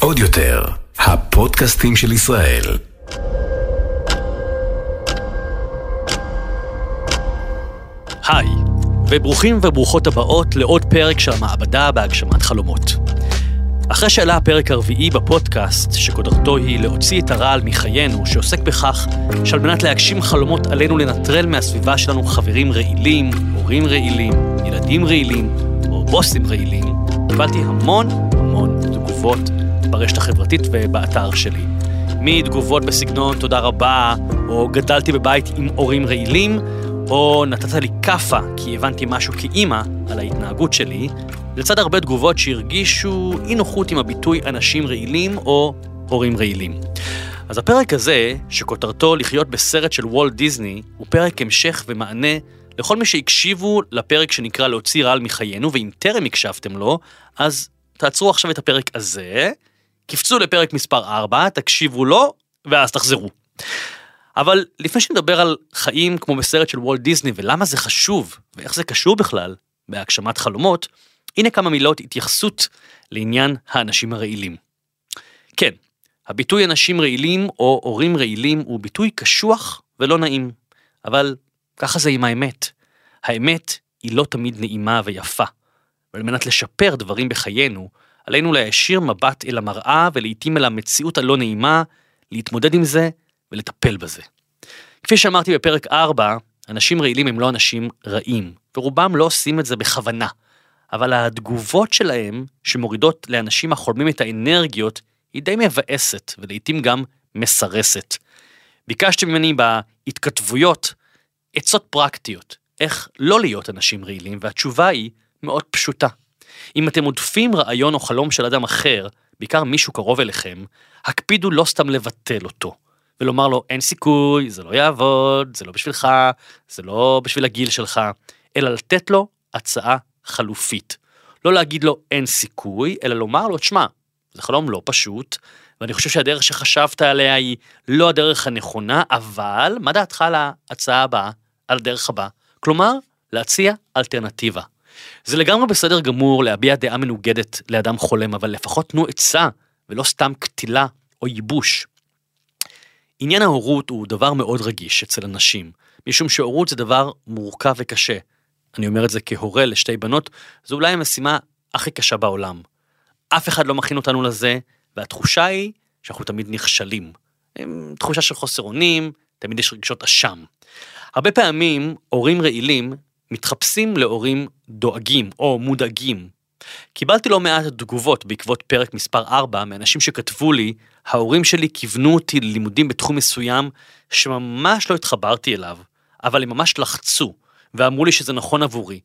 עוד יותר, הפודקאסטים של ישראל. היי, וברוכים וברוכות הבאות לעוד פרק של המעבדה בהגשמת חלומות. אחרי שעלה הפרק הרביעי בפודקאסט, שכותרתו היא להוציא את הרעל מחיינו, שעוסק בכך שעל מנת להגשים חלומות עלינו לנטרל מהסביבה שלנו חברים רעילים, הורים רעילים, ילדים רעילים או בוסים רעילים, קיבלתי המון המון תגובות ברשת החברתית ובאתר שלי. מתגובות בסגנון תודה רבה, או גדלתי בבית עם הורים רעילים, או נתת לי כאפה כי הבנתי משהו כאימא על ההתנהגות שלי, לצד הרבה תגובות שהרגישו אי נוחות עם הביטוי אנשים רעילים או הורים רעילים. אז הפרק הזה, שכותרתו לחיות בסרט של וולט דיסני, הוא פרק המשך ומענה לכל מי שהקשיבו לפרק שנקרא להוציא רעל מחיינו, ואם טרם הקשבתם לו, אז תעצרו עכשיו את הפרק הזה, קפצו לפרק מספר 4, תקשיבו לו, ואז תחזרו. אבל לפני שנדבר על חיים כמו בסרט של וולט דיסני ולמה זה חשוב ואיך זה קשור בכלל בהגשמת חלומות, הנה כמה מילות התייחסות לעניין האנשים הרעילים. כן, הביטוי אנשים רעילים או הורים רעילים הוא ביטוי קשוח ולא נעים, אבל ככה זה עם האמת. האמת היא לא תמיד נעימה ויפה, ועל מנת לשפר דברים בחיינו, עלינו להישיר מבט אל המראה ולעיתים אל המציאות הלא נעימה, להתמודד עם זה ולטפל בזה. כפי שאמרתי בפרק 4, אנשים רעילים הם לא אנשים רעים, ורובם לא עושים את זה בכוונה. אבל התגובות שלהם, שמורידות לאנשים החולמים את האנרגיות, היא די מבאסת, ולעיתים גם מסרסת. ביקשתם ממני בהתכתבויות עצות פרקטיות, איך לא להיות אנשים רעילים, והתשובה היא מאוד פשוטה. אם אתם עודפים רעיון או חלום של אדם אחר, בעיקר מישהו קרוב אליכם, הקפידו לא סתם לבטל אותו, ולומר לו אין סיכוי, זה לא יעבוד, זה לא בשבילך, זה לא בשביל הגיל שלך, אלא לתת לו הצעה חלופית. לא להגיד לו אין סיכוי, אלא לומר לו, תשמע, זה חלום לא פשוט, ואני חושב שהדרך שחשבת עליה היא לא הדרך הנכונה, אבל מה דעתך על ההצעה הבאה, על הדרך הבאה? כלומר, להציע אלטרנטיבה. זה לגמרי בסדר גמור להביע דעה מנוגדת לאדם חולם, אבל לפחות תנו עצה, ולא סתם קטילה או ייבוש. עניין ההורות הוא דבר מאוד רגיש אצל אנשים, משום שהורות זה דבר מורכב וקשה. אני אומר את זה כהורה לשתי בנות, זו אולי המשימה הכי קשה בעולם. אף אחד לא מכין אותנו לזה, והתחושה היא שאנחנו תמיד נכשלים. תחושה של חוסר אונים, תמיד יש רגשות אשם. הרבה פעמים הורים רעילים מתחפשים להורים דואגים או מודאגים. קיבלתי לא מעט תגובות בעקבות פרק מספר 4 מאנשים שכתבו לי, ההורים שלי כיוונו אותי ללימודים בתחום מסוים שממש לא התחברתי אליו, אבל הם ממש לחצו ואמרו לי שזה נכון עבורי.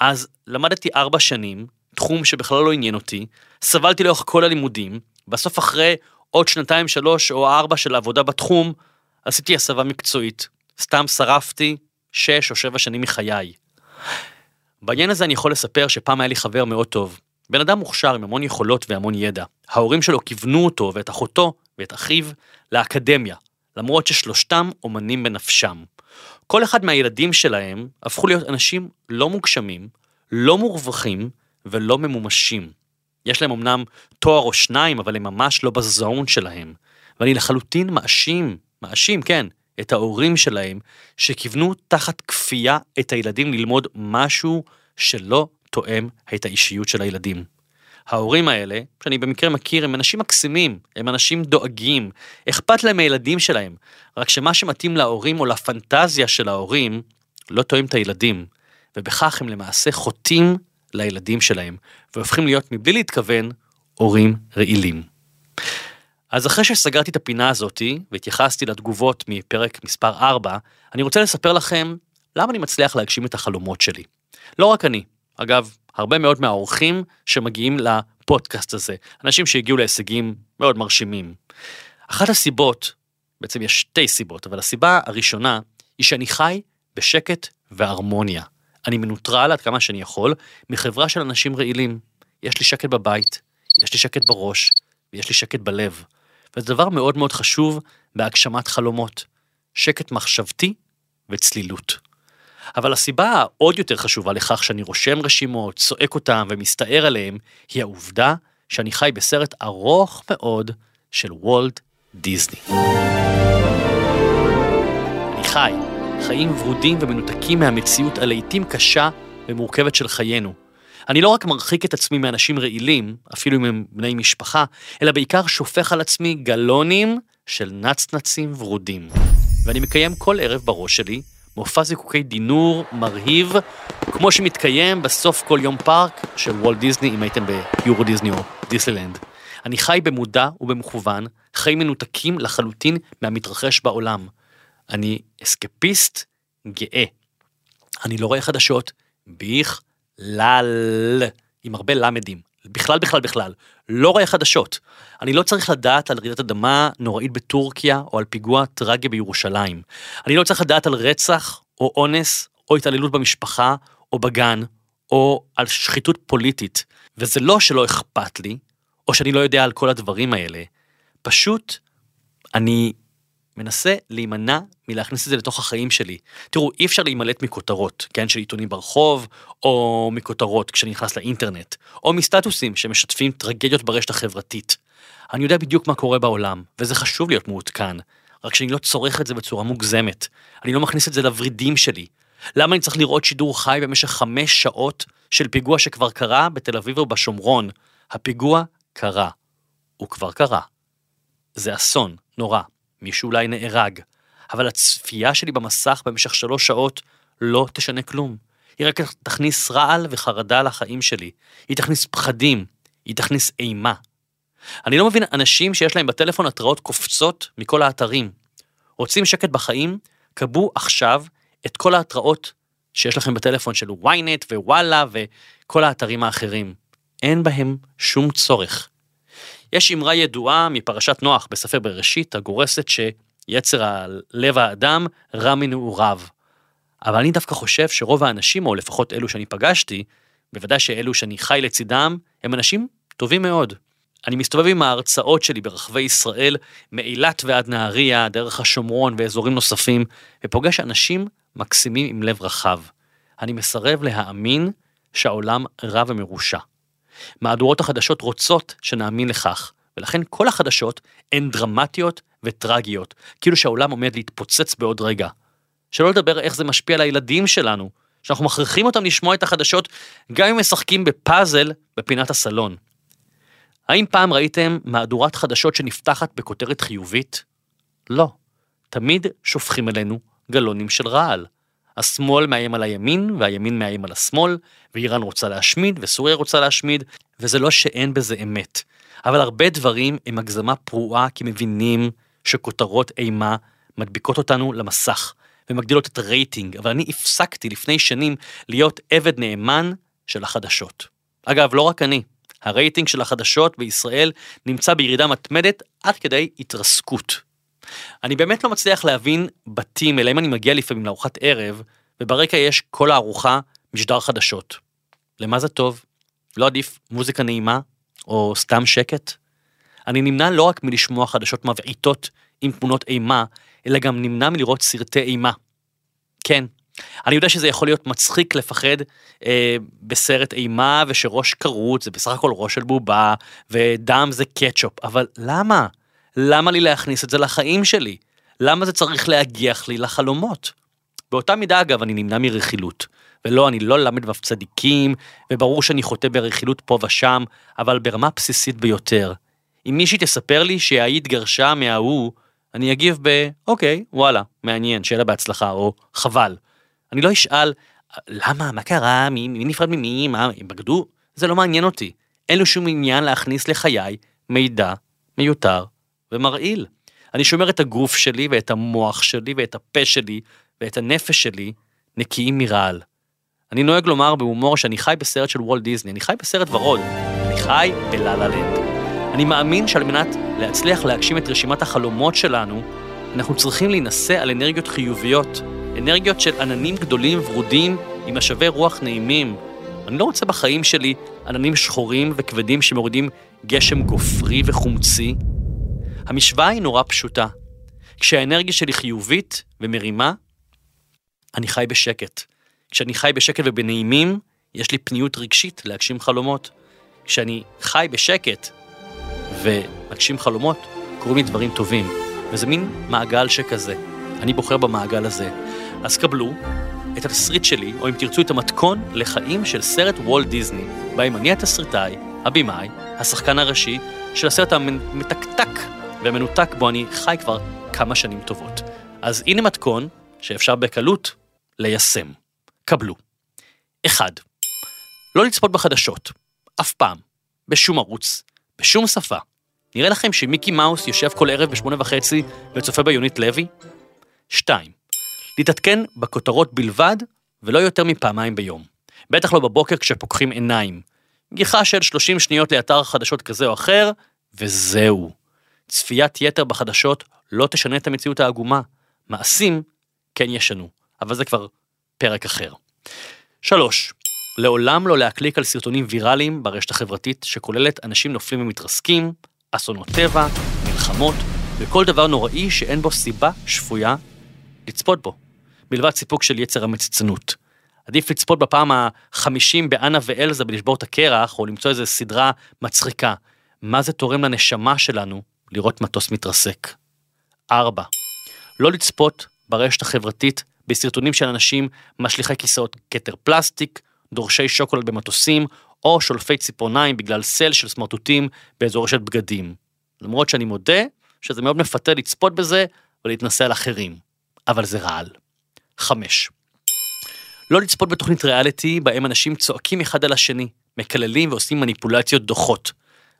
אז למדתי 4 שנים, תחום שבכלל לא עניין אותי, סבלתי לאורך כל הלימודים, בסוף אחרי עוד שנתיים, שלוש או ארבע של עבודה בתחום, עשיתי הסבה מקצועית. סתם שרפתי שש או שבע שנים מחיי. בעניין הזה אני יכול לספר שפעם היה לי חבר מאוד טוב. בן אדם מוכשר עם המון יכולות והמון ידע. ההורים שלו כיוונו אותו ואת אחותו ואת אחיו לאקדמיה, למרות ששלושתם אומנים בנפשם. כל אחד מהילדים שלהם הפכו להיות אנשים לא מוגשמים, לא מורווחים ולא ממומשים. יש להם אמנם תואר או שניים, אבל הם ממש לא בזון שלהם. ואני לחלוטין מאשים, מאשים, כן, את ההורים שלהם, שכיוונו תחת כפייה את הילדים ללמוד משהו שלא תואם את האישיות של הילדים. ההורים האלה, שאני במקרה מכיר, הם אנשים מקסימים, הם אנשים דואגים, אכפת להם מהילדים שלהם, רק שמה שמתאים להורים או לפנטזיה של ההורים, לא תואם את הילדים, ובכך הם למעשה חוטאים לילדים שלהם, והופכים להיות מבלי להתכוון הורים רעילים. אז אחרי שסגרתי את הפינה הזאתי, והתייחסתי לתגובות מפרק מספר 4, אני רוצה לספר לכם למה אני מצליח להגשים את החלומות שלי. לא רק אני, אגב, הרבה מאוד מהאורחים שמגיעים לפודקאסט הזה, אנשים שהגיעו להישגים מאוד מרשימים. אחת הסיבות, בעצם יש שתי סיבות, אבל הסיבה הראשונה היא שאני חי בשקט והרמוניה. אני מנוטרל עד כמה שאני יכול מחברה של אנשים רעילים. יש לי שקט בבית, יש לי שקט בראש, ויש לי שקט בלב. וזה דבר מאוד מאוד חשוב בהגשמת חלומות. שקט מחשבתי וצלילות. אבל הסיבה העוד יותר חשובה לכך שאני רושם רשימות, צועק אותן ומסתער עליהן, היא העובדה שאני חי בסרט ארוך מאוד של וולט דיסני. אני חי חיים ורודים ומנותקים מהמציאות הלעיתים קשה ומורכבת של חיינו. אני לא רק מרחיק את עצמי מאנשים רעילים, אפילו אם הם בני משפחה, אלא בעיקר שופך על עצמי גלונים של נצנצים ורודים. ואני מקיים כל ערב בראש שלי מופע זיקוקי דינור מרהיב, כמו שמתקיים בסוף כל יום פארק של וולט דיסני, אם הייתם ביורו דיסני או דיסלנד. אני חי במודע ובמכוון, חיים מנותקים לחלוטין מהמתרחש בעולם. אני אסקפיסט גאה. אני לא רואה חדשות בכלל, עם הרבה למדים. בכלל, בכלל, בכלל. לא רואה חדשות. אני לא צריך לדעת על רעידת אדמה נוראית בטורקיה או על פיגוע טרגי בירושלים. אני לא צריך לדעת על רצח או אונס או התעללות במשפחה או בגן או על שחיתות פוליטית. וזה לא שלא אכפת לי, או שאני לא יודע על כל הדברים האלה. פשוט אני מנסה להימנע מלהכניס את זה לתוך החיים שלי. תראו, אי אפשר להימלט מכותרות, כן, של עיתונים ברחוב, או מכותרות כשאני נכנס לאינטרנט, או מסטטוסים שמשתפים טרגדיות ברשת החברתית. אני יודע בדיוק מה קורה בעולם, וזה חשוב להיות מעודכן, רק שאני לא צורך את זה בצורה מוגזמת. אני לא מכניס את זה לוורידים שלי. למה אני צריך לראות שידור חי במשך חמש שעות של פיגוע שכבר קרה בתל אביב ובשומרון? הפיגוע קרה. הוא כבר קרה. זה אסון, נורא. מישהו אולי נהרג, אבל הצפייה שלי במסך במשך שלוש שעות לא תשנה כלום. היא רק תכניס רעל וחרדה לחיים שלי. היא תכניס פחדים, היא תכניס אימה. אני לא מבין אנשים שיש להם בטלפון התראות קופצות מכל האתרים. רוצים שקט בחיים? קבעו עכשיו את כל ההתראות שיש לכם בטלפון של ynet ווואלה וכל האתרים האחרים. אין בהם שום צורך. יש אמרה ידועה מפרשת נוח בספר בראשית הגורסת שיצר לב האדם רע מנעוריו. אבל אני דווקא חושב שרוב האנשים, או לפחות אלו שאני פגשתי, בוודאי שאלו שאני חי לצידם, הם אנשים טובים מאוד. אני מסתובב עם ההרצאות שלי ברחבי ישראל, מאילת ועד נהריה, דרך השומרון ואזורים נוספים, ופוגש אנשים מקסימים עם לב רחב. אני מסרב להאמין שהעולם רע ומרושע. מהדורות החדשות רוצות שנאמין לכך, ולכן כל החדשות הן דרמטיות וטרגיות, כאילו שהעולם עומד להתפוצץ בעוד רגע. שלא לדבר איך זה משפיע על הילדים שלנו, שאנחנו מכריחים אותם לשמוע את החדשות גם אם משחקים בפאזל בפינת הסלון. האם פעם ראיתם מהדורת חדשות שנפתחת בכותרת חיובית? לא. תמיד שופכים אלינו גלונים של רעל. השמאל מאיים על הימין, והימין מאיים על השמאל, ואיראן רוצה להשמיד, וסוריה רוצה להשמיד, וזה לא שאין בזה אמת. אבל הרבה דברים הם הגזמה פרועה, כי מבינים שכותרות אימה מדביקות אותנו למסך, ומגדילות את הרייטינג, אבל אני הפסקתי לפני שנים להיות עבד נאמן של החדשות. אגב, לא רק אני, הרייטינג של החדשות בישראל נמצא בירידה מתמדת עד כדי התרסקות. אני באמת לא מצליח להבין בתים, אלא אם אני מגיע לפעמים לארוחת ערב, וברקע יש כל הארוחה משדר חדשות. למה זה טוב? לא עדיף מוזיקה נעימה, או סתם שקט? אני נמנע לא רק מלשמוע חדשות מבעיטות עם תמונות אימה, אלא גם נמנע מלראות סרטי אימה. כן, אני יודע שזה יכול להיות מצחיק לפחד אה, בסרט אימה ושראש כרות זה בסך הכל ראש של בובה ודם זה קטשופ, אבל למה? למה לי להכניס את זה לחיים שלי? למה זה צריך להגיח לי לחלומות? באותה מידה אגב אני נמנע מרכילות. ולא, אני לא למד ו' צדיקים, וברור שאני חוטא ברכילות פה ושם, אבל ברמה בסיסית ביותר. אם מישהי תספר לי שהיא התגרשה מההוא, אני אגיב ב, אוקיי, וואלה, מעניין, שיהיה לה בהצלחה, או חבל. אני לא אשאל, למה, מה קרה, מי, מי נפרד ממי, מה, הם בגדו? זה לא מעניין אותי. אין לו שום עניין להכניס לחיי מידע מיותר ומרעיל. אני שומר את הגוף שלי ואת המוח שלי ואת הפה שלי ואת הנפש שלי נקיים מרעל. אני נוהג לומר בהומור שאני חי בסרט של וולט דיסני, אני חי בסרט ורוד, אני חי בלה לנד. אני מאמין שעל מנת להצליח להגשים את רשימת החלומות שלנו, אנחנו צריכים להינשא על אנרגיות חיוביות, אנרגיות של עננים גדולים ורודים עם משאבי רוח נעימים. אני לא רוצה בחיים שלי עננים שחורים וכבדים שמורידים גשם גופרי וחומצי. המשוואה היא נורא פשוטה. כשהאנרגיה שלי חיובית ומרימה, אני חי בשקט. כשאני חי בשקט ובנעימים, יש לי פניות רגשית להגשים חלומות. כשאני חי בשקט ומגשים חלומות, קורים לי דברים טובים. וזה מין מעגל שכזה. אני בוחר במעגל הזה. אז קבלו את התסריט שלי, או אם תרצו את המתכון לחיים של סרט וולט דיסני, בהם אני התסריטאי, הבמאי, השחקן הראשי של הסרט המתקתק והמנותק בו אני חי כבר כמה שנים טובות. אז הנה מתכון שאפשר בקלות ליישם. קבלו. 1. לא לצפות בחדשות. אף פעם. בשום ערוץ. בשום שפה. נראה לכם שמיקי מאוס יושב כל ערב בשמונה וחצי וצופה ביונית לוי? 2. להתעדכן בכותרות בלבד, ולא יותר מפעמיים ביום. בטח לא בבוקר כשפוקחים עיניים. גיחה של 30 שניות לאתר חדשות כזה או אחר, וזהו. צפיית יתר בחדשות לא תשנה את המציאות העגומה. מעשים כן ישנו, אבל זה כבר פרק אחר. 3. לעולם לא להקליק על סרטונים ויראליים ברשת החברתית שכוללת אנשים נופלים ומתרסקים, אסונות טבע, מלחמות וכל דבר נוראי שאין בו סיבה שפויה לצפות בו, מלבד סיפוק של יצר המציצנות. עדיף לצפות בפעם החמישים באנה ואלזה בלשבור את הקרח, או למצוא איזו סדרה מצחיקה. מה זה תורם לנשמה שלנו לראות מטוס מתרסק? 4. לא לצפות ברשת החברתית בסרטונים של אנשים משליכי כיסאות כתר פלסטיק, דורשי שוקולד במטוסים, או שולפי ציפורניים בגלל סל של סמרטוטים באזור רשת בגדים. למרות שאני מודה שזה מאוד מפתה לצפות בזה ולהתנסה על אחרים. אבל זה רעל. 5. לא לצפות בתוכנית ריאליטי בהם אנשים צועקים אחד על השני, מקללים ועושים מניפולציות דוחות.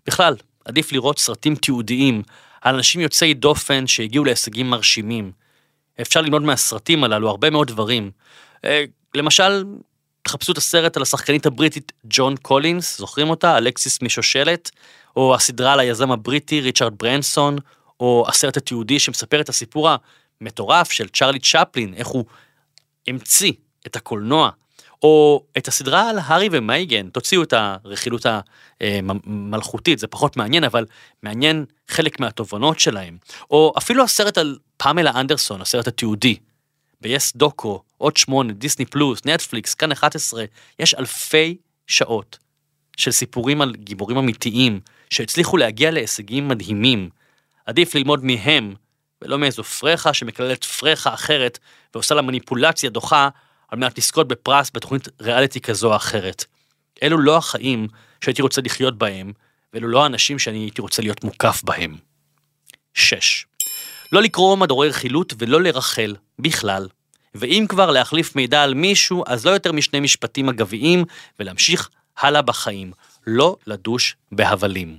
בכלל, עדיף לראות סרטים תיעודיים על אנשים יוצאי דופן שהגיעו להישגים מרשימים. אפשר ללמוד מהסרטים הללו הרבה מאוד דברים. אה, למשל, תחפשו את הסרט על השחקנית הבריטית ג'ואן קולינס, זוכרים אותה? אלכסיס משושלת, או הסדרה על היזם הבריטי ריצ'רד ברנסון, או הסרט התיעודי שמספר את הסיפור המטורף של צ'רלי צ'פלין, איך הוא המציא את הקולנוע, או את הסדרה על הארי ומייגן, תוציאו את הרכילות המלכותית, זה פחות מעניין, אבל מעניין חלק מהתובנות שלהם. או אפילו הסרט על פמלה אנדרסון, הסרט התיעודי, ב-yes דוקו, עוד שמונה, דיסני פלוס, נטפליקס, כאן 11, יש אלפי שעות של סיפורים על גיבורים אמיתיים שהצליחו להגיע להישגים מדהימים. עדיף ללמוד מהם, ולא מאיזו פרחה שמקללת פרחה אחרת ועושה לה מניפולציה דוחה על מנת לזכות בפרס בתוכנית ריאליטי כזו או אחרת. אלו לא החיים שהייתי רוצה לחיות בהם, ואלו לא האנשים שאני הייתי רוצה להיות מוקף בהם. 6. לא לקרוא מדורי רכילות ולא לרחל, בכלל. ואם כבר להחליף מידע על מישהו, אז לא יותר משני משפטים אגביים, ולהמשיך הלאה בחיים. לא לדוש בהבלים.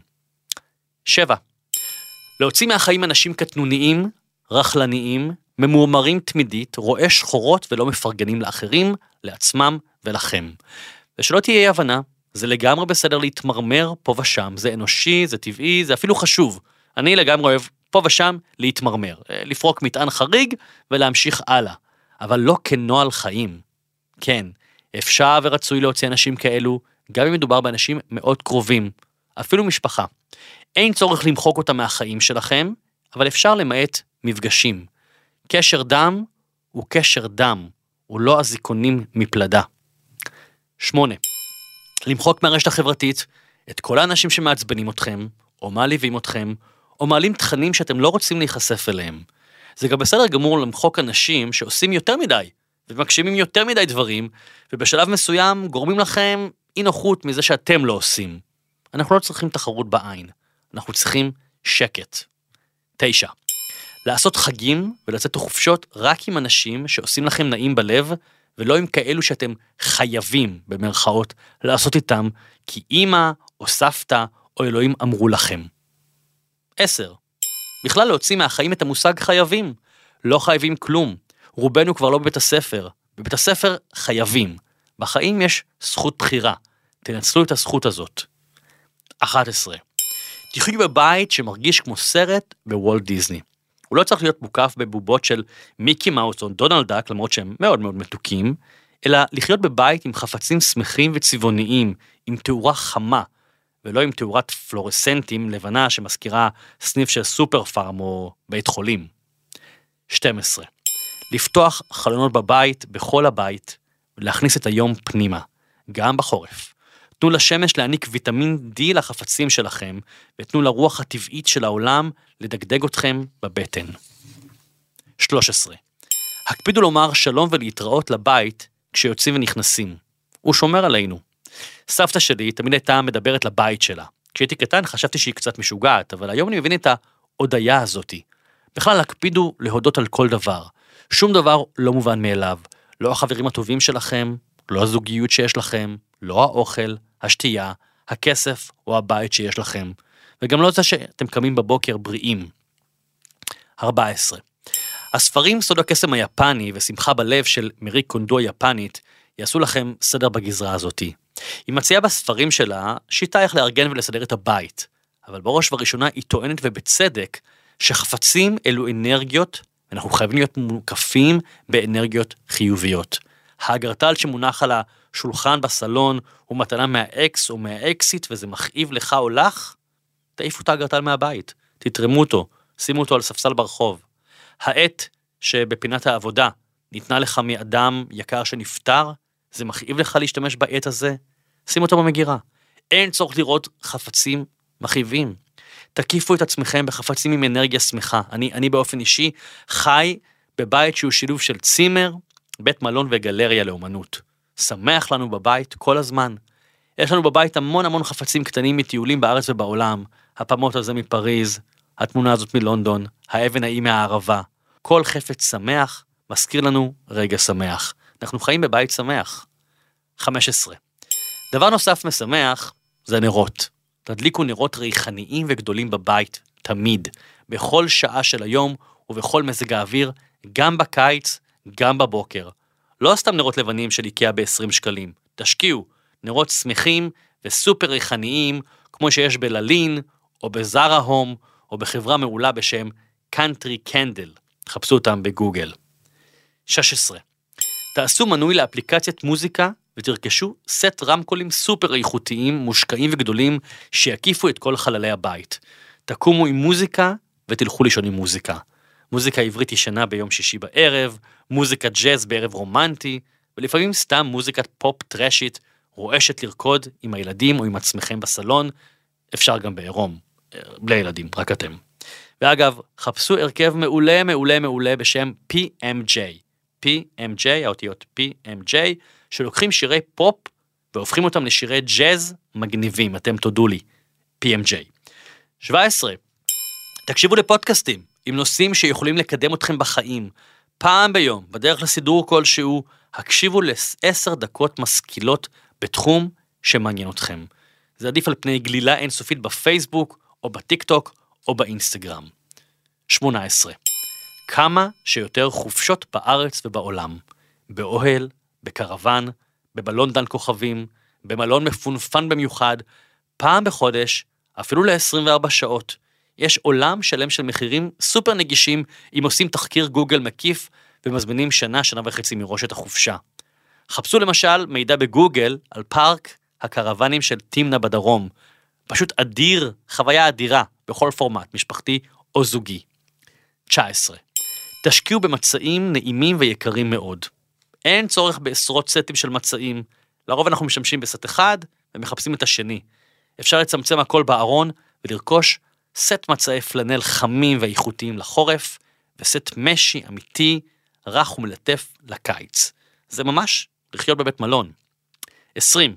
7. להוציא מהחיים אנשים קטנוניים, רכלניים, ממורמרים תמידית, רואי שחורות ולא מפרגנים לאחרים, לעצמם ולכם. ושלא תהיה אי הבנה, זה לגמרי בסדר להתמרמר פה ושם, זה אנושי, זה טבעי, זה אפילו חשוב. אני לגמרי אוהב פה ושם להתמרמר, אה, לפרוק מטען חריג ולהמשיך הלאה, אבל לא כנוהל חיים. כן, אפשר ורצוי להוציא אנשים כאלו, גם אם מדובר באנשים מאוד קרובים, אפילו משפחה. אין צורך למחוק אותם מהחיים שלכם, אבל אפשר למעט מפגשים. קשר דם הוא קשר דם, הוא לא אזיקונים מפלדה. 8. למחוק מהרשת החברתית את כל האנשים שמעצבנים אתכם, או מעליבים אתכם, או מעלים תכנים שאתם לא רוצים להיחשף אליהם. זה גם בסדר גמור למחוק אנשים שעושים יותר מדי, ומגשימים יותר מדי דברים, ובשלב מסוים גורמים לכם אי נוחות מזה שאתם לא עושים. אנחנו לא צריכים תחרות בעין, אנחנו צריכים שקט. 9. לעשות חגים ולצאת לחופשות רק עם אנשים שעושים לכם נעים בלב, ולא עם כאלו שאתם חייבים, במרכאות, לעשות איתם, כי אימא או סבתא או אלוהים אמרו לכם. 10. בכלל להוציא מהחיים את המושג חייבים. לא חייבים כלום. רובנו כבר לא בבית הספר. בבית הספר חייבים. בחיים יש זכות בחירה. תנצלו את הזכות הזאת. 11. תחיו בבית שמרגיש כמו סרט בוולט דיסני. הוא לא צריך להיות מוקף בבובות של מיקי מאוס או דונלד דאק, למרות שהם מאוד מאוד מתוקים, אלא לחיות בבית עם חפצים שמחים וצבעוניים, עם תאורה חמה, ולא עם תאורת פלורסנטים לבנה שמזכירה סניף של סופר פארם או בית חולים. 12. לפתוח חלונות בבית, בכל הבית, ולהכניס את היום פנימה, גם בחורף. תנו לשמש להעניק ויטמין D לחפצים שלכם, ותנו לרוח הטבעית של העולם לדגדג אתכם בבטן. 13. הקפידו לומר שלום ולהתראות לבית כשיוצאים ונכנסים. הוא שומר עלינו. סבתא שלי תמיד הייתה מדברת לבית שלה. כשהייתי קטן חשבתי שהיא קצת משוגעת, אבל היום אני מבין את ההודיה הזאתי. בכלל, הקפידו להודות על כל דבר. שום דבר לא מובן מאליו. לא החברים הטובים שלכם, לא הזוגיות שיש לכם, לא האוכל, השתייה, הכסף או הבית שיש לכם. וגם לא זה שאתם קמים בבוקר בריאים. 14. הספרים סוד הקסם היפני ושמחה בלב של מרי קונדו היפנית יעשו לכם סדר בגזרה הזאתי. היא מציעה בספרים שלה שיטה איך לארגן ולסדר את הבית, אבל בראש ובראשונה היא טוענת ובצדק שחפצים אלו אנרגיות, ואנחנו חייבים להיות מוקפים באנרגיות חיוביות. האגרטל שמונח על השולחן בסלון הוא מתנה מהאקס או מהאקסיט וזה מכאיב לך או לך, תעיפו את האגרטל מהבית, תתרמו אותו, שימו אותו על ספסל ברחוב. העט שבפינת העבודה ניתנה לך מאדם יקר שנפטר, זה מכאיב לך להשתמש בעט הזה, שים אותו במגירה. אין צורך לראות חפצים מכאיבים. תקיפו את עצמכם בחפצים עם אנרגיה שמחה. אני, אני באופן אישי חי בבית שהוא שילוב של צימר, בית מלון וגלריה לאומנות. שמח לנו בבית כל הזמן. יש לנו בבית המון המון חפצים קטנים מטיולים בארץ ובעולם. הפמות הזה מפריז, התמונה הזאת מלונדון, האבן ההיא מהערבה. כל חפץ שמח מזכיר לנו רגע שמח. אנחנו חיים בבית שמח. 15. דבר נוסף משמח זה נרות. תדליקו נרות ריחניים וגדולים בבית, תמיד, בכל שעה של היום ובכל מזג האוויר, גם בקיץ, גם בבוקר. לא סתם נרות לבנים של איקאה ב-20 שקלים, תשקיעו, נרות שמחים וסופר ריחניים, כמו שיש בללין, או בזארה הום, או בחברה מעולה בשם Country Candle. חפשו אותם בגוגל. 16. תעשו מנוי לאפליקציית מוזיקה ותרכשו סט רמקולים סופר איכותיים, מושקעים וגדולים, שיקיפו את כל חללי הבית. תקומו עם מוזיקה ותלכו לישון עם מוזיקה. מוזיקה עברית ישנה ביום שישי בערב, מוזיקת ג'אז בערב רומנטי, ולפעמים סתם מוזיקת פופ טראשית רועשת לרקוד עם הילדים או עם עצמכם בסלון, אפשר גם בעירום, בלי ילדים, רק אתם. ואגב, חפשו הרכב מעולה מעולה מעולה בשם PMJ. PMJ, האותיות PMJ, שלוקחים שירי פופ והופכים אותם לשירי ג'אז מגניבים, אתם תודו לי, PMJ. 17. תקשיבו לפודקאסטים עם נושאים שיכולים לקדם אתכם בחיים. פעם ביום, בדרך לסידור כלשהו, הקשיבו לעשר דקות משכילות בתחום שמעניין אתכם. זה עדיף על פני גלילה אינסופית בפייסבוק, או בטיק טוק, או באינסטגרם. 18. כמה שיותר חופשות בארץ ובעולם. באוהל, בקרוון, בבלון דן כוכבים, במלון מפונפן במיוחד, פעם בחודש, אפילו ל-24 שעות. יש עולם שלם של מחירים סופר נגישים אם עושים תחקיר גוגל מקיף ומזמינים שנה, שנה וחצי מראש את החופשה. חפשו למשל מידע בגוגל על פארק הקרוונים של תמנה בדרום. פשוט אדיר, חוויה אדירה, בכל פורמט, משפחתי או זוגי. 19. תשקיעו במצעים נעימים ויקרים מאוד. אין צורך בעשרות סטים של מצעים, לרוב אנחנו משתמשים בסט אחד ומחפשים את השני. אפשר לצמצם הכל בארון ולרכוש סט מצעי פלנל חמים ואיכותיים לחורף, וסט משי אמיתי, רך ומלטף לקיץ. זה ממש לחיות בבית מלון. 20.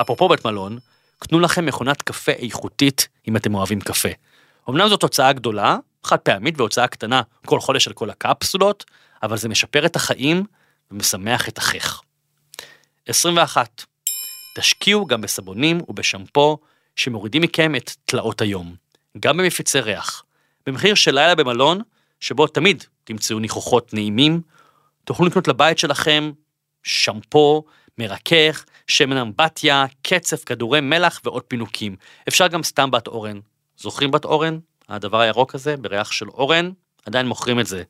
אפרופו בית מלון, קנו לכם מכונת קפה איכותית אם אתם אוהבים קפה. אמנם זאת הוצאה גדולה, חד פעמית והוצאה קטנה כל חודש על כל הקפסולות, אבל זה משפר את החיים ומשמח את אחיך. 21. תשקיעו גם בסבונים ובשמפו שמורידים מכם את תלאות היום, גם במפיצי ריח. במחיר של לילה במלון, שבו תמיד תמצאו ניחוחות נעימים, תוכלו לקנות לבית שלכם שמפו, מרכך, שמן אמבטיה, קצף, כדורי מלח ועוד פינוקים. אפשר גם סתם בת אורן. זוכרים בת אורן? הדבר הירוק הזה, בריח של אורן, עדיין מוכרים את זה.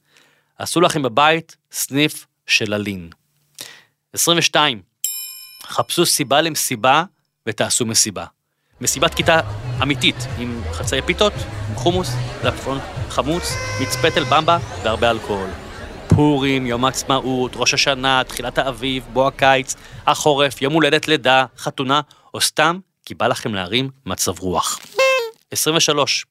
עשו לכם בבית סניף של הלין. 22. חפשו סיבה למסיבה ותעשו מסיבה. מסיבת כיתה אמיתית, עם חצאי פיתות, עם חומוס, דפון חמוץ, מיץ פטל במבה והרבה אלכוהול. פורים, יום העצמאות, ראש השנה, תחילת האביב, בוא הקיץ, החורף, יום הולדת לידה, חתונה, או סתם כי בא לכם להרים מצב רוח. 23.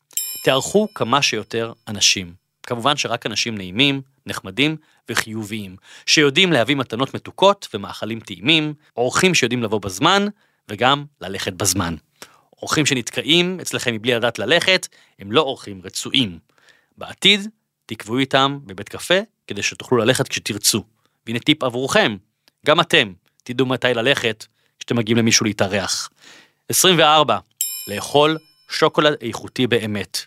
תארחו כמה שיותר אנשים. כמובן שרק אנשים נעימים, נחמדים וחיוביים, שיודעים להביא מתנות מתוקות ומאכלים טעימים, אורחים שיודעים לבוא בזמן, וגם ללכת בזמן. אורחים שנתקעים אצלכם מבלי לדעת ללכת, הם לא אורחים רצויים. בעתיד, תקבעו איתם בבית קפה, כדי שתוכלו ללכת כשתרצו. והנה טיפ עבורכם, גם אתם, תדעו מתי ללכת כשאתם מגיעים למישהו להתארח. 24. לאכול שוקולד איכותי באמת.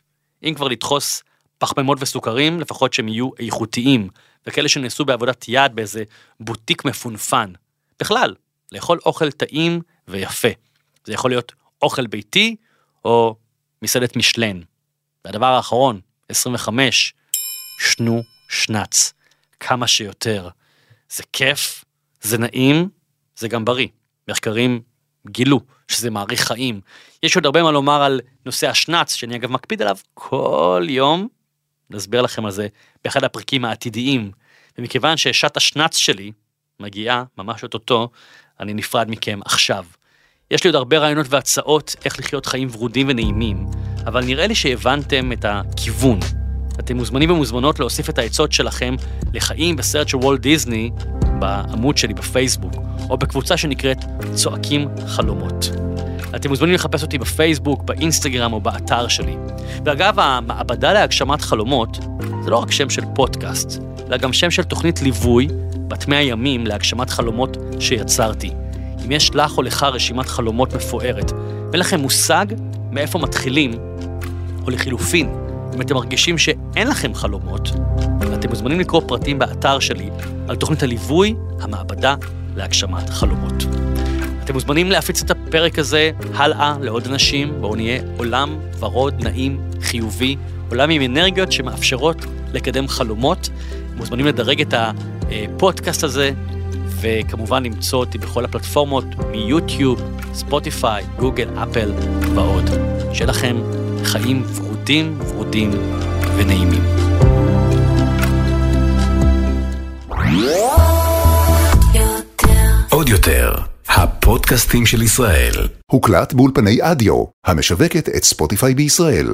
אם כבר לדחוס פחמימות וסוכרים, לפחות שהם יהיו איכותיים, וכאלה שנעשו בעבודת יד באיזה בוטיק מפונפן. בכלל, לאכול אוכל טעים ויפה. זה יכול להיות אוכל ביתי או מסעדת משלן. והדבר האחרון, 25, שנו שנץ. כמה שיותר. זה כיף, זה נעים, זה גם בריא. מחקרים גילו שזה מאריך חיים. יש עוד הרבה מה לומר על נושא השנץ, שאני אגב מקפיד עליו כל יום, נסביר לכם על זה באחד הפרקים העתידיים. ומכיוון ששעת השנץ שלי מגיעה ממש אוטוטו, אני נפרד מכם עכשיו. יש לי עוד הרבה רעיונות והצעות איך לחיות חיים ורודים ונעימים, אבל נראה לי שהבנתם את הכיוון. אתם מוזמנים ומוזמנות להוסיף את העצות שלכם לחיים בסרט של וולט דיסני בעמוד שלי בפייסבוק, או בקבוצה שנקראת צועקים חלומות. אתם מוזמנים לחפש אותי בפייסבוק, באינסטגרם או באתר שלי. ואגב, המעבדה להגשמת חלומות זה לא רק שם של פודקאסט, אלא גם שם של תוכנית ליווי בת 100 ימים להגשמת חלומות שיצרתי. אם יש לך או לך רשימת חלומות מפוארת, ואין לכם מושג מאיפה מתחילים, או לחילופין, אם אתם מרגישים שאין לכם חלומות, אתם מוזמנים לקרוא פרטים באתר שלי על תוכנית הליווי, המעבדה להגשמת חלומות. אתם מוזמנים להפיץ את הפרק הזה הלאה לעוד אנשים, בואו נהיה עולם ורוד, נעים, חיובי, עולם עם אנרגיות שמאפשרות לקדם חלומות. מוזמנים לדרג את הפודקאסט הזה, וכמובן למצוא אותי בכל הפלטפורמות, מיוטיוב, ספוטיפיי, גוגל, אפל ועוד. שיהיה לכם חיים ורודים, ורודים ונעימים. עוד יותר, הפודקאסטים של ישראל. הוקלט באולפני אדיו, המשווקת את ספוטיפיי בישראל.